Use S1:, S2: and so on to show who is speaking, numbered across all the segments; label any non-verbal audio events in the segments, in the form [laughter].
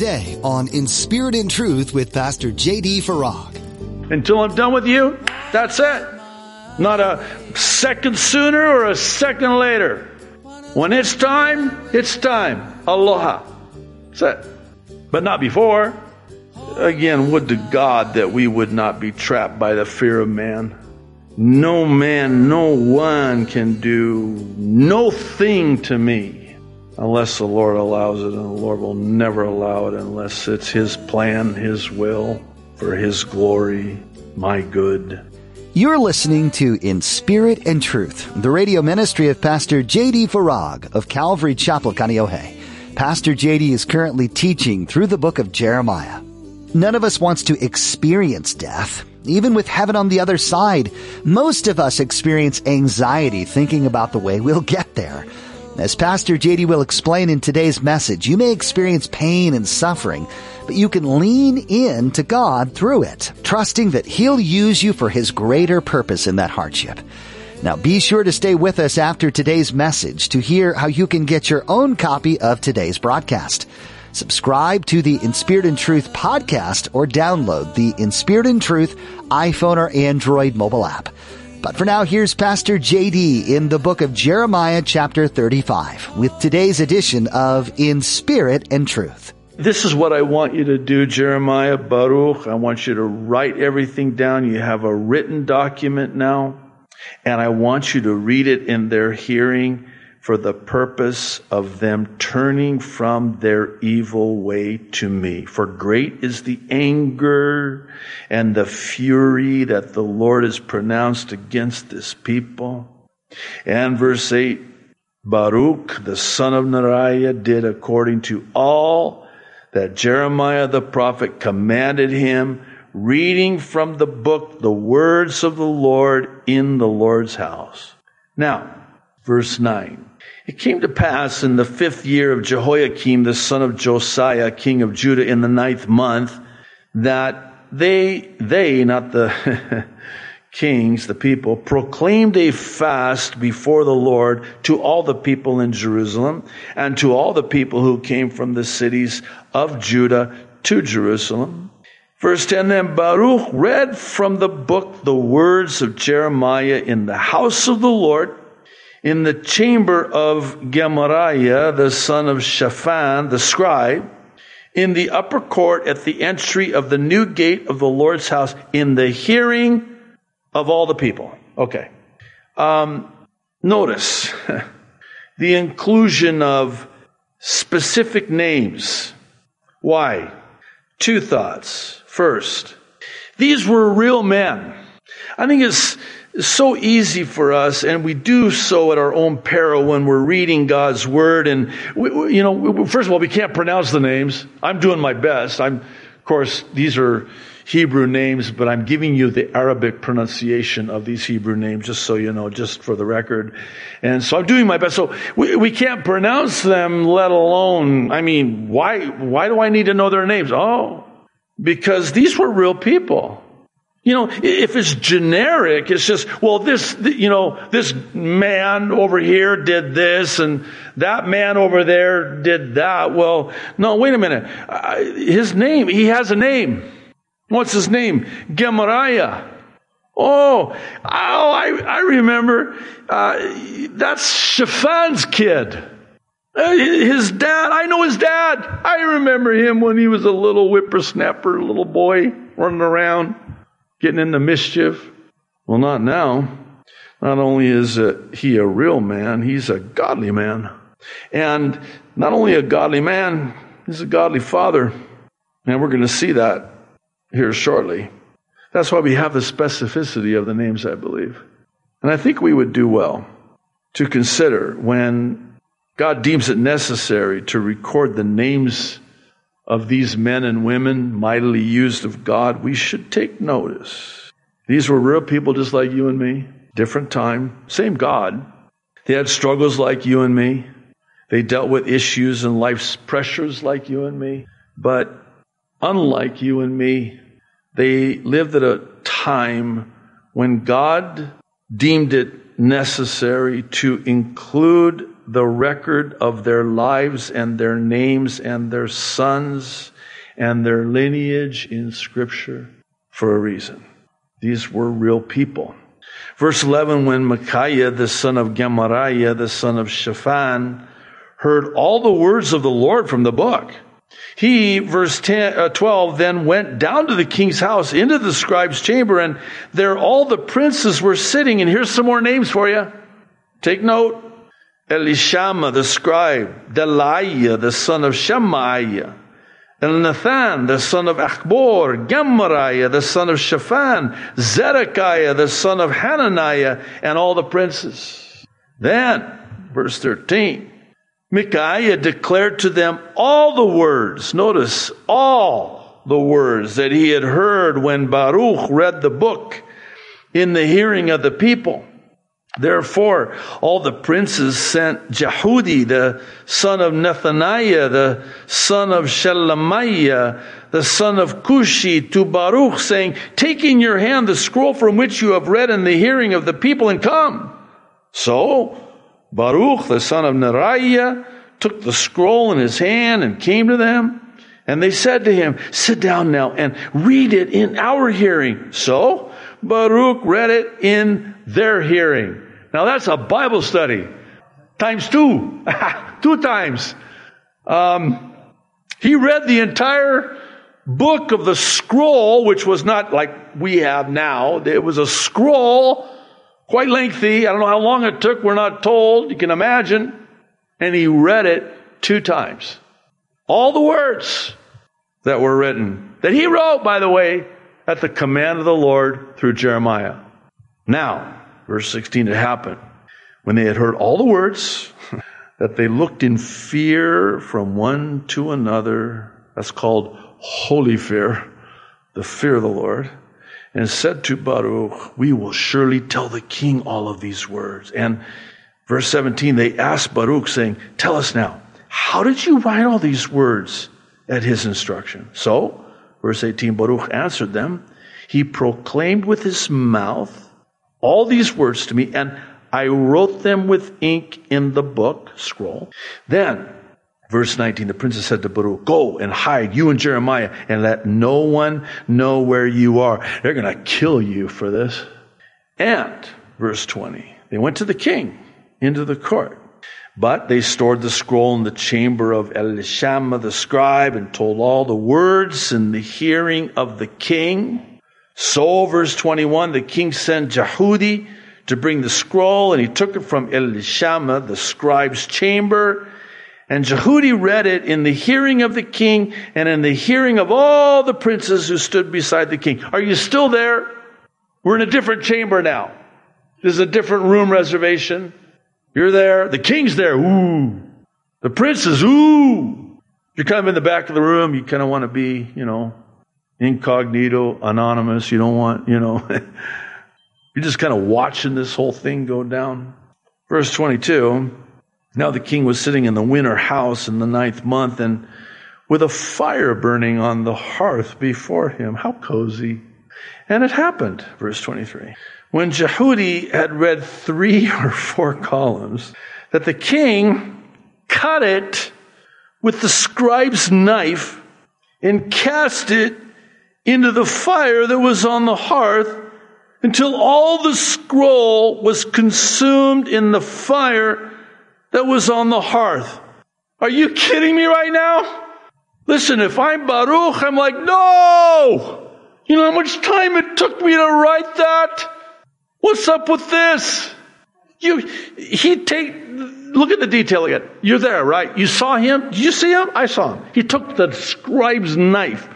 S1: today on In Spirit and Truth with Pastor J.D. Farag.
S2: Until I'm done with you, that's it. Not a second sooner or a second later. When it's time, it's time. Aloha. That's it. But not before. Again, would to God that we would not be trapped by the fear of man. No man, no one can do no thing to me unless the Lord allows it, and the Lord will never allow it unless it's His plan, His will, for His glory, my good.
S1: You're listening to In Spirit and Truth, the radio ministry of Pastor J.D. Farag of Calvary Chapel, Kaneohe. Pastor J.D. is currently teaching through the book of Jeremiah. None of us wants to experience death. Even with heaven on the other side, most of us experience anxiety thinking about the way we'll get there. As Pastor JD will explain in today's message, you may experience pain and suffering, but you can lean in to God through it, trusting that He'll use you for His greater purpose in that hardship. Now be sure to stay with us after today's message to hear how you can get your own copy of today's broadcast. Subscribe to the Inspired In Spirit and Truth podcast or download the Inspired In Spirit and Truth iPhone or Android mobile app. But for now, here's Pastor JD in the book of Jeremiah chapter 35 with today's edition of In Spirit and Truth.
S2: This is what I want you to do, Jeremiah, Baruch. I want you to write everything down. You have a written document now, and I want you to read it in their hearing for the purpose of them turning from their evil way to me. For great is the anger and the fury that the Lord has pronounced against this people. And verse 8, Baruch, the son of Neriah, did according to all that Jeremiah the prophet commanded him, reading from the book the words of the Lord in the Lord's house. Now, verse 9. It came to pass in the fifth year of Jehoiakim, the son of Josiah, king of Judah, in the ninth month, that they, they, not the [laughs] kings, the people, proclaimed a fast before the Lord to all the people in Jerusalem and to all the people who came from the cities of Judah to Jerusalem. Verse 10 Then Baruch read from the book the words of Jeremiah in the house of the Lord in the chamber of Gemariah, the son of Shaphan, the scribe, in the upper court at the entry of the new gate of the Lord's house, in the hearing of all the people. Okay. Um, notice [laughs] the inclusion of specific names. Why? Two thoughts. First, these were real men. I think it's it's so easy for us, and we do so at our own peril when we're reading God's Word. And, we, you know, first of all, we can't pronounce the names. I'm doing my best. I'm, of course, these are Hebrew names, but I'm giving you the Arabic pronunciation of these Hebrew names, just so you know, just for the record. And so I'm doing my best. So we, we can't pronounce them, let alone, I mean, why, why do I need to know their names? Oh, because these were real people. You know, if it's generic, it's just, well, this, you know, this man over here did this and that man over there did that. Well, no, wait a minute. his name, he has a name. What's his name? Gemariah. Oh, oh, I, I remember. Uh, that's Shaphan's kid. Uh, his dad, I know his dad. I remember him when he was a little whippersnapper, little boy running around getting into mischief? Well, not now. Not only is he a real man, he's a godly man. And not only a godly man, he's a godly father. And we're going to see that here shortly. That's why we have the specificity of the names, I believe. And I think we would do well to consider when God deems it necessary to record the names of these men and women mightily used of God, we should take notice. These were real people just like you and me, different time, same God. They had struggles like you and me. They dealt with issues and life's pressures like you and me. But unlike you and me, they lived at a time when God deemed it necessary to include the record of their lives and their names and their sons and their lineage in Scripture for a reason. These were real people. Verse 11, when Micaiah, the son of Gemariah, the son of Shaphan, heard all the words of the Lord from the book, he, verse 10, uh, 12, then went down to the king's house into the scribe's chamber, and there all the princes were sitting. And here's some more names for you. Take note. Elishama, the scribe, Delaiah, the son of Shemaiah, Elnathan, the son of Achbor, Gemariah, the son of Shaphan, Zedekiah, the son of Hananiah, and all the princes. Then, verse 13, Micaiah declared to them all the words, notice, all the words that he had heard when Baruch read the book in the hearing of the people. Therefore, all the princes sent Jehudi, the son of Nethaniah, the son of Shelemiah, the son of Cushi, to Baruch, saying, Take in your hand the scroll from which you have read in the hearing of the people and come. So, Baruch, the son of Neriah, took the scroll in his hand and came to them. And they said to him, Sit down now and read it in our hearing. So, Baruch read it in their hearing. Now that's a Bible study. Times two. [laughs] two times. Um, he read the entire book of the scroll, which was not like we have now. It was a scroll, quite lengthy. I don't know how long it took. We're not told. You can imagine. And he read it two times. All the words that were written, that he wrote, by the way, at the command of the Lord through Jeremiah. Now, verse 16, it happened when they had heard all the words [laughs] that they looked in fear from one to another. That's called holy fear, the fear of the Lord. And said to Baruch, We will surely tell the king all of these words. And verse 17, they asked Baruch, saying, Tell us now, how did you write all these words at his instruction? So, verse 18, Baruch answered them, He proclaimed with his mouth all these words to me, and I wrote them with ink in the book, scroll. Then, verse 19, the princess said to Baruch, Go and hide, you and Jeremiah, and let no one know where you are. They're going to kill you for this. And, verse 20, they went to the king into the court. But they stored the scroll in the chamber of Elishama the scribe and told all the words in the hearing of the king. So, verse 21, the king sent Jehudi to bring the scroll, and he took it from Elishama, the scribe's chamber. And Jehudi read it in the hearing of the king and in the hearing of all the princes who stood beside the king. Are you still there? We're in a different chamber now. There's a different room reservation. You're there. The king's there. Ooh. The prince is, Ooh. You're kind of in the back of the room. You kind of want to be, you know, incognito, anonymous. You don't want, you know, [laughs] you're just kind of watching this whole thing go down. Verse 22 Now the king was sitting in the winter house in the ninth month and with a fire burning on the hearth before him. How cozy. And it happened, verse 23, when Jehudi had read three [laughs] or four columns, that the king cut it with the scribe's knife and cast it into the fire that was on the hearth until all the scroll was consumed in the fire that was on the hearth. Are you kidding me right now? Listen, if I'm Baruch, I'm like, no! You know how much time it took me to write that? What's up with this? You, he take, look at the detail again. You're there, right? You saw him? Did you see him? I saw him. He took the scribe's knife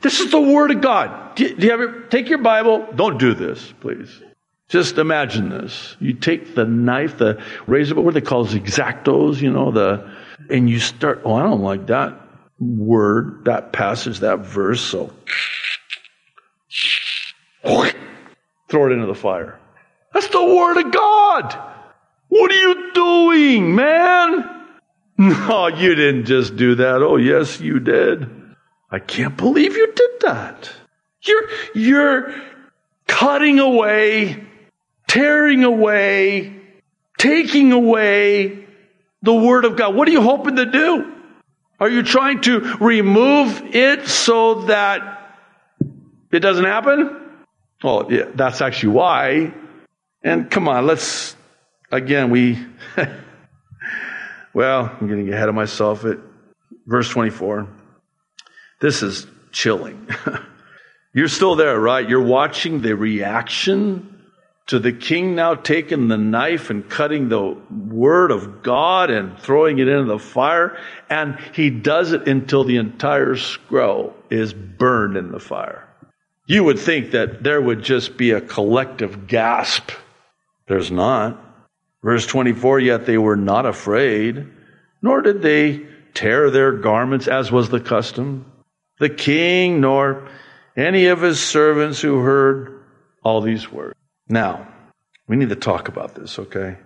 S2: this is the Word of God. Do you, ever take your Bible? Don't do this, please. Just imagine this. You take the knife, the razor, what they call exactos, you know, the, and you start, oh, I don't like that word, that passage, that verse, so throw it into the fire. That's the Word of God. What are you doing, man? [laughs] No, you didn't just do that. Oh, yes, you did. I can't believe you did that. You're, you're cutting away, tearing away, taking away the Word of God. What are you hoping to do? Are you trying to remove it so that it doesn't happen? Well, yeah, that's actually why. And come on, let's, again, we, [laughs] well, I'm getting ahead of myself at verse 24. This is chilling. [laughs] You're still there, right? You're watching the reaction to the king now taking the knife and cutting the word of God and throwing it into the fire. And he does it until the entire scroll is burned in the fire. You would think that there would just be a collective gasp. There's not. Verse 24, yet they were not afraid, nor did they tear their garments as was the custom. The king nor any of his servants who heard all these words. Now, we need to talk about this, okay?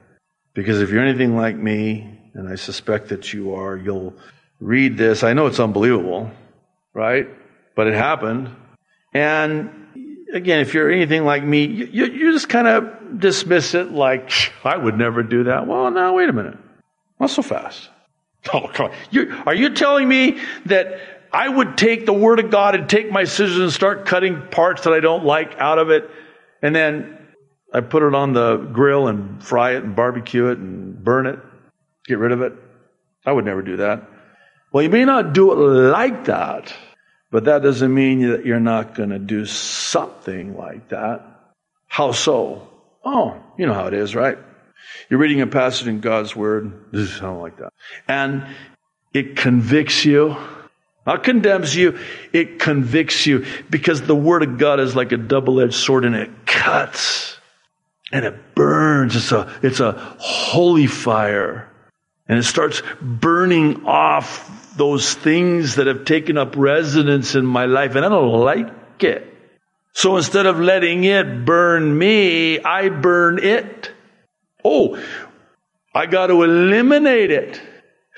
S2: Because if you're anything like me, and I suspect that you are, you'll read this. I know it's unbelievable, right? But it happened. And again, if you're anything like me, you, you just kind of dismiss it like, I would never do that. Well, now, wait a minute. Not so fast. [laughs] Oh, come on. You, are you telling me that I would take the Word of God and take my scissors and start cutting parts that I don't like out of it, and then I put it on the grill and fry it and barbecue it and burn it, get rid of it. I would never do that. Well, you may not do it like that, but that doesn't mean that you're not going to do something like that. How so? Oh, you know how it is, right? You're reading a passage in God's Word. This is something like that. And it convicts you. Not condemns you, it convicts you because the Word of God is like a double edged sword and it cuts and it burns. It's a, it's a holy fire. And it starts burning off those things that have taken up residence in my life. And I don't like it. So instead of letting it burn me, I burn it. Oh, I got to eliminate it.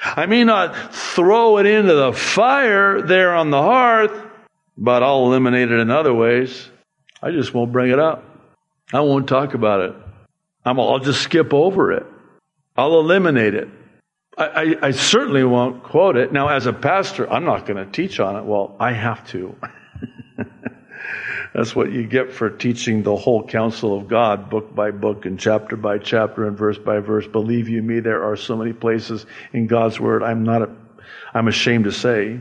S2: I may not throw it into the fire there on the hearth, but I'll eliminate it in other ways. I just won't bring it up. I won't talk about it. i will just skip over it. I'll eliminate it. I, I, certainly won't quote it. Now, as a pastor, I'm not going to teach on it. Well, I have to. [laughs] That's what you get for teaching the whole counsel of God, book by book and chapter by chapter and verse by verse. Believe you me, there are so many places in God's Word I'm not, a, I'm ashamed to say,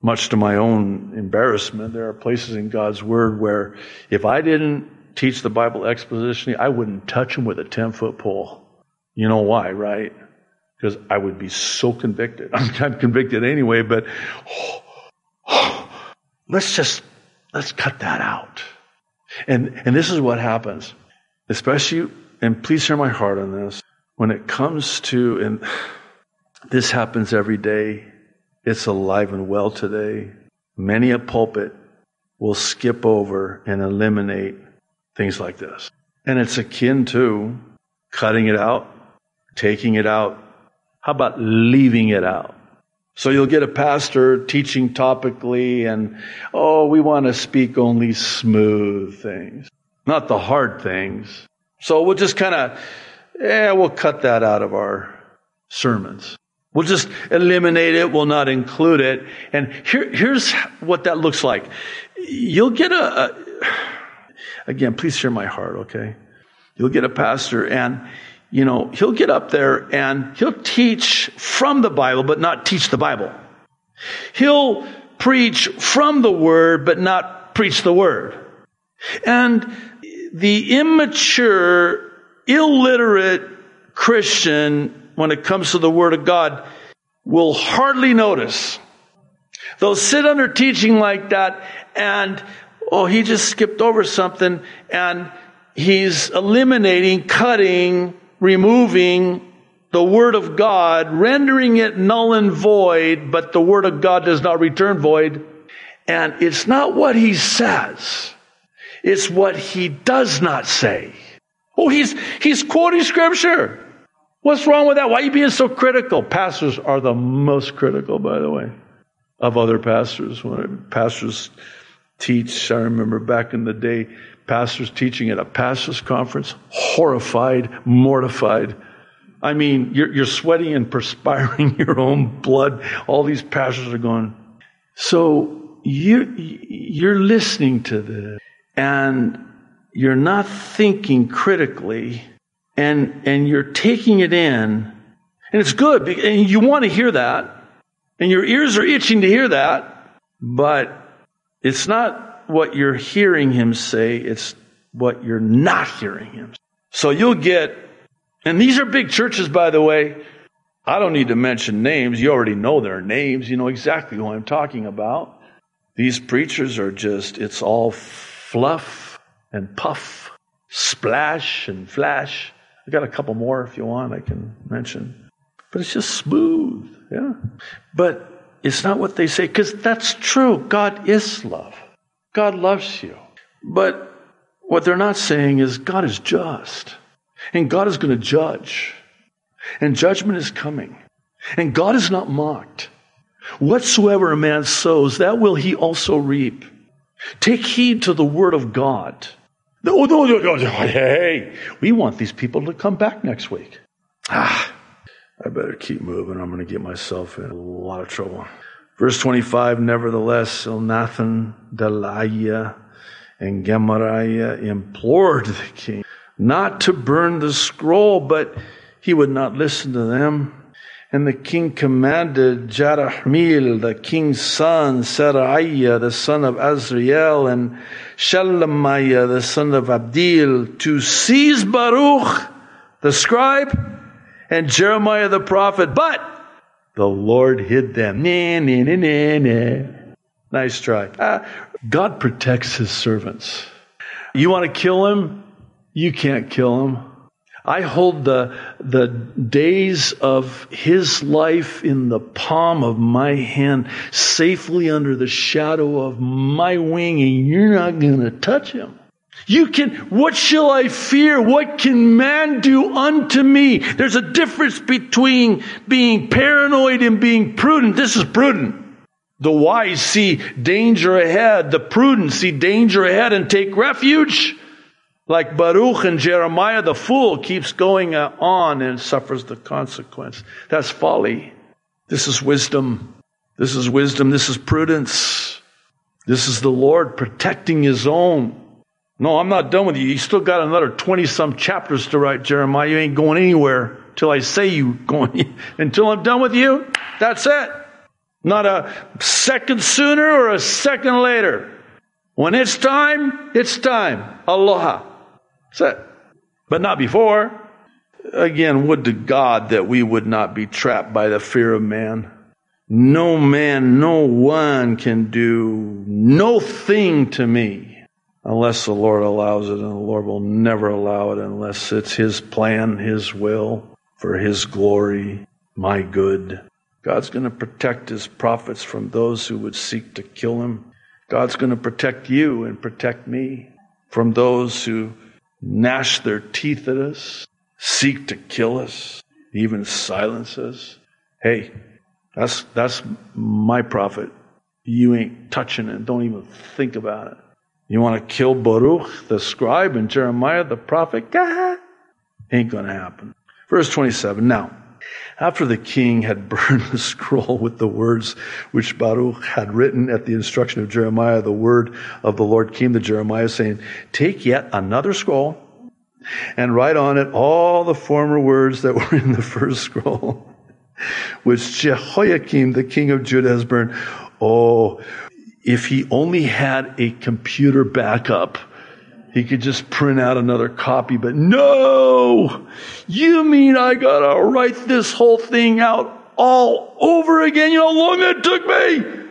S2: much to my own embarrassment, there are places in God's Word where if I didn't teach the Bible expositionally, I wouldn't touch them with a 10 foot pole. You know why, right? Because I would be so convicted. [laughs] I'm convicted anyway, but oh, [sighs] oh, let's just, let's cut that out. And, and this is what happens, especially, and please hear my heart on this, when it comes to, and [sighs] this happens every day, it's alive and well today. Many a pulpit will skip over and eliminate things like this. And it's akin to cutting it out, taking it out. How about leaving it out? So you'll get a pastor teaching topically and, oh, we want to speak only smooth things, not the hard things. So we'll just kind of, yeah, we'll cut that out of our sermons. We'll just eliminate it. We'll not include it. And here, here's what that looks like. You'll get a, a [sighs] Again, please share my heart, okay? You'll get a pastor and, you know, he'll get up there and he'll teach from the Bible, but not teach the Bible. He'll preach from the Word, but not preach the Word. And the immature, illiterate Christian, when it comes to the Word of God, will hardly notice. They'll sit under teaching like that and oh, he just skipped over something and he's eliminating, cutting, removing the Word of God, rendering it null and void, but the Word of God does not return void. And it's not what he says. It's what he does not say. Oh, he's, he's quoting scripture. What's wrong with that? Why are you being so critical? Pastors are the most critical, by the way, of other pastors. When pastors teach. I remember back in the day, pastors teaching at a pastors conference, horrified, mortified. I mean, you're, you're sweating and perspiring [laughs] your own blood. All these pastors are going. So you, you're listening to this and you're not thinking critically and, and you're taking it in and it's good and you want to hear that and your ears are itching to hear that, but it's not what you're hearing him say. It's what you're not hearing him. So you'll get and these are big churches, by the way. I don't need to mention names. You already know their names. You know exactly who I'm talking about. These preachers are just, it's all fluff and puff, splash and flash. I got a couple more if you want, I can mention. But it's just smooth, yeah. But it's not what they say, because that's true. God is love. God loves you. But what they're not saying is God is just. And God is going to judge. And judgment is coming. And God is not mocked. Whatsoever a man sows, that will he also reap. Take heed to the word of God. No, no, no, no, hey, we want these people to come back next week. Ah, I better keep moving. I'm going to get myself in a lot of trouble. Verse 25, nevertheless, Elnathan, Delaiah, and Gemariah implored the king not to burn the scroll, but he would not listen to them. And the king commanded Jerahmeel, the king's son, Seraiah, the son of Azriel, and Shelemiah, the son of Abdeel, to seize Baruch, the scribe, and Jeremiah the prophet. But the Lord hid them. Nah, nah, nah, nah, Nice try. Uh, God protects his servants. You want to kill him? You can't kill him. I hold the, the days of his life in the palm of my hand, safely under the shadow of my wing, and you're not going to touch him. You can, what shall I fear? What can man do unto me? There's a difference between being paranoid and being prudent. This is prudent. The wise see danger ahead. The prudent see danger ahead and take refuge. Like Baruch and Jeremiah, the fool keeps going uh, on and suffers the consequence. That's folly. This is wisdom. This is wisdom. This is prudence. This is the Lord protecting his own. No, I'm not done with you. You still got another 20 some chapters to write, Jeremiah. You ain't going anywhere till I say you going. [laughs] Until I'm done with you, that's it. Not a second sooner or a second later. When it's time, it's time. Aloha. That's it. But not before. Again, would to God that we would not be trapped by the fear of man. No man, no one can do no thing to me unless the Lord allows it, and the Lord will never allow it unless it's His plan, His will, for His glory, my good. God's going to protect His prophets from those who would seek to kill Him. God's going to protect you and protect me from those who gnash their teeth at us, seek to kill us, even silence us. Hey, that's, that's my prophet. You ain't touching it. Don't even think about it. You want to kill Baruch, the scribe, and Jeremiah, the prophet? Ain't going to happen. Verse 27. Now, after the king had [laughs] burned the scroll with the words which Baruch had written at the instruction of Jeremiah, the word of the Lord came to Jeremiah saying, Take yet another scroll and write on it all the former words that were in the [laughs] first scroll, which Jehoiakim, the king of Judah, has burned. Oh, if he only had a computer backup, he could just print out another copy, but no! You mean I gotta write this whole thing out all over again? You know how long it took me?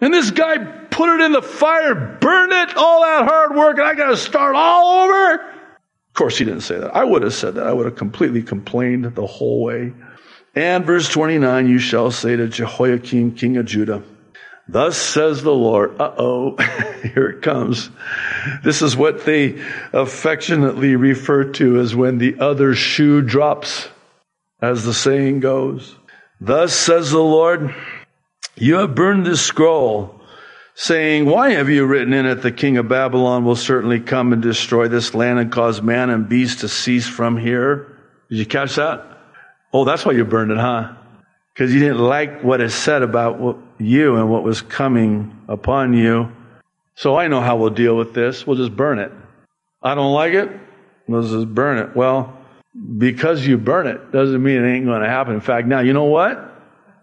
S2: And this guy put it in the fire, burned it, all that hard work, and I gotta start all over? Of course, he didn't say that. I would have said that. I would have completely complained the whole way. And verse 29, you shall say to Jehoiakim, king of Judah, Thus says the Lord. Uh oh, [laughs] here it comes. This is what they affectionately refer to as when the other shoe drops, as the saying goes. Thus says the Lord, you have burned this scroll, saying, Why have you written in it, the king of Babylon will certainly come and destroy this land and cause man and beast to cease from here? Did you catch that? Oh, that's why you burned it, huh? Because you didn't like what it said about you and what was coming upon you. So I know how we'll deal with this. We'll just burn it. I don't like it. Let's just burn it. Well, because you burn it doesn't mean it ain't going to happen. In fact, now you know what?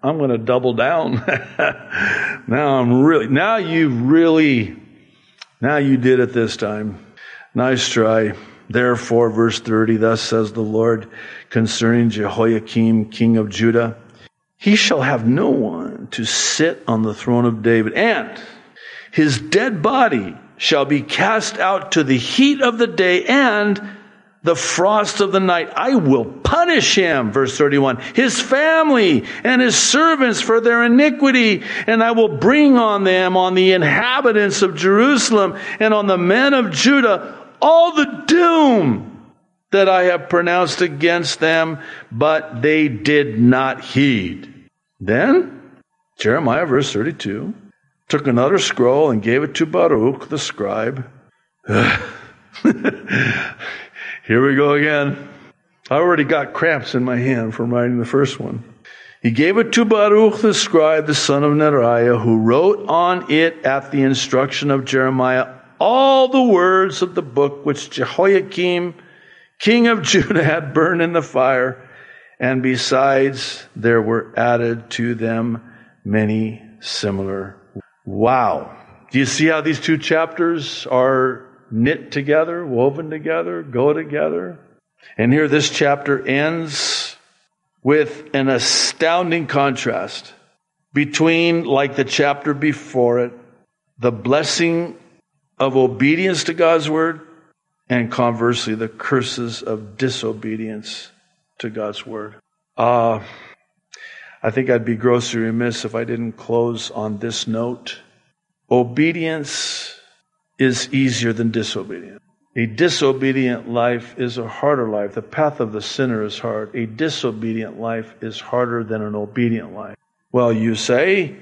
S2: I'm going to double down. [laughs] now I'm really, now you really, now you did it this time. Nice try. Therefore, verse 30, thus says the Lord concerning Jehoiakim, king of Judah, he shall have no one to sit on the throne of David, and his dead body shall be cast out to the heat of the day and the frost of the night. I will punish him, verse 31, his family and his servants for their iniquity, and I will bring on them, on the inhabitants of Jerusalem and on the men of Judah, all the doom that I have pronounced against them, but they did not heed. Then, Jeremiah, verse 32, took another scroll and gave it to Baruch, the scribe. [sighs] Here we go again. I already got cramps in my hand from writing the first one. He gave it to Baruch the scribe, the son of Neriah, who wrote on it at the instruction of Jeremiah all the words of the book which Jehoiakim, king of [laughs] Judah, had burned in the fire. And besides, there were added to them many similar. Wow. Do you see how these two chapters are knit together, woven together, go together? And here this chapter ends with an astounding contrast between, like the chapter before it, the blessing of obedience to God's word, and conversely, the curses of disobedience to God's word. Uh, I think I'd be grossly remiss if I didn't close on this note. Obedience is easier than disobedience. A disobedient life is a harder life. The path of the sinner is hard. A disobedient life is harder than an obedient life. Well, you say,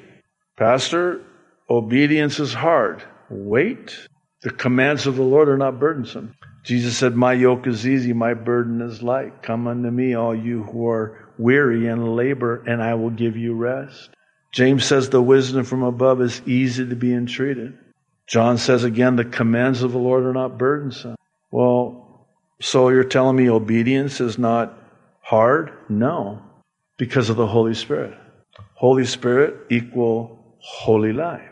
S2: Pastor, obedience is hard. Wait. The commands of the Lord are not burdensome. Jesus said, My yoke is easy, my burden is light. Come unto me, all you who are weary and labor, and I will give you rest. James says the wisdom from above is easy to be entreated. John says again, the commands of the Lord are not burdensome. Well, so you're telling me obedience is not hard? No, because of the Holy Spirit. Holy Spirit equal holy life.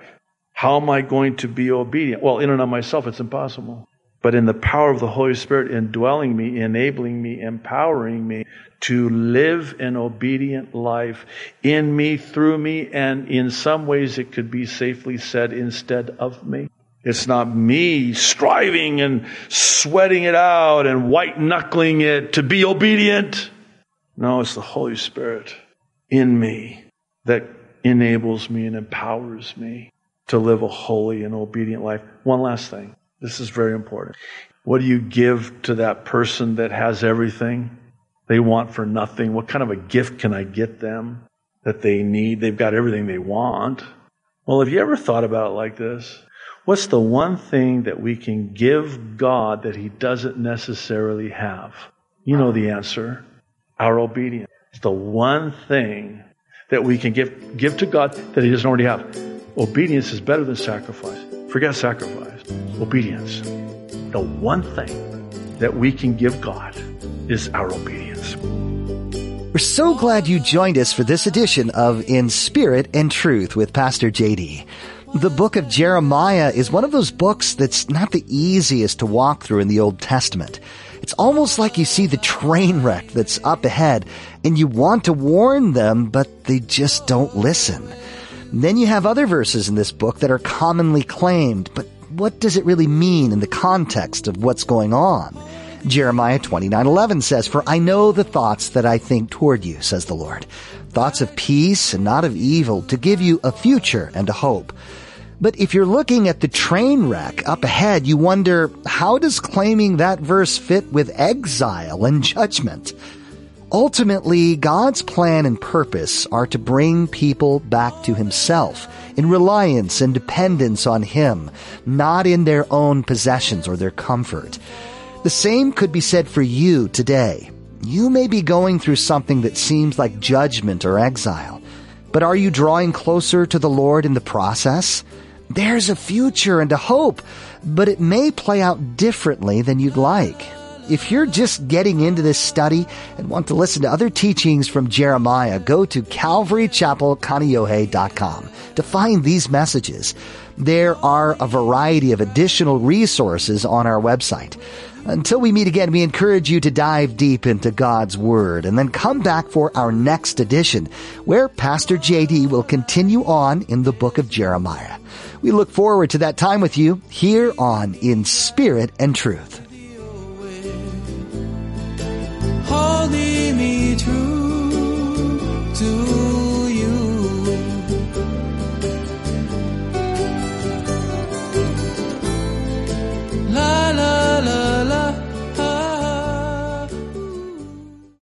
S2: How am I going to be obedient? Well, in and of myself, it's impossible. But in the power of the Holy Spirit indwelling me, enabling me, empowering me to live an obedient life in me, through me, and in some ways it could be safely said instead of me. It's not me striving and sweating it out and white knuckling it to be obedient. No, it's the Holy Spirit in me that enables me and empowers me to live a holy and obedient life. One last thing. This is very important. What do you give to that person that has everything they want for nothing? What kind of a gift can I get them that they need? They've got everything they want. Well, have you ever thought about it like this? What's the one thing that we can give God that He doesn't necessarily have? You know the answer. Our obedience. It's the one thing that we can give, give to God that He doesn't already have. Obedience is better than sacrifice. Forget sacrifice. Obedience. The one thing that we can give God is our obedience.
S1: We're so glad you joined us for this edition of In Spirit and Truth with Pastor JD. The book of Jeremiah is one of those books that's not the easiest to walk through in the Old Testament. It's almost like you see the train wreck that's up ahead and you want to warn them, but they just don't listen. Then you have other verses in this book that are commonly claimed, but what does it really mean in the context of what's going on? Jeremiah 29:11 says, "For I know the thoughts that I think toward you," says the Lord, "thoughts of peace and not of evil, to give you a future and a hope." But if you're looking at the train wreck up ahead, you wonder, how does claiming that verse fit with exile and judgment? Ultimately, God's plan and purpose are to bring people back to Himself in reliance and dependence on Him, not in their own possessions or their comfort. The same could be said for you today. You may be going through something that seems like judgment or exile, but are you drawing closer to the Lord in the process? There's a future and a hope, but it may play out differently than you'd like. If you're just getting into this study and want to listen to other teachings from Jeremiah, go to calvarychapelkaneohe.com to find these messages. There are a variety of additional resources on our website. Until we meet again, we encourage you to dive deep into God's Word and then come back for our next edition, where Pastor JD will continue on in the book of Jeremiah. We look forward to that time with you here on In Spirit and Truth. la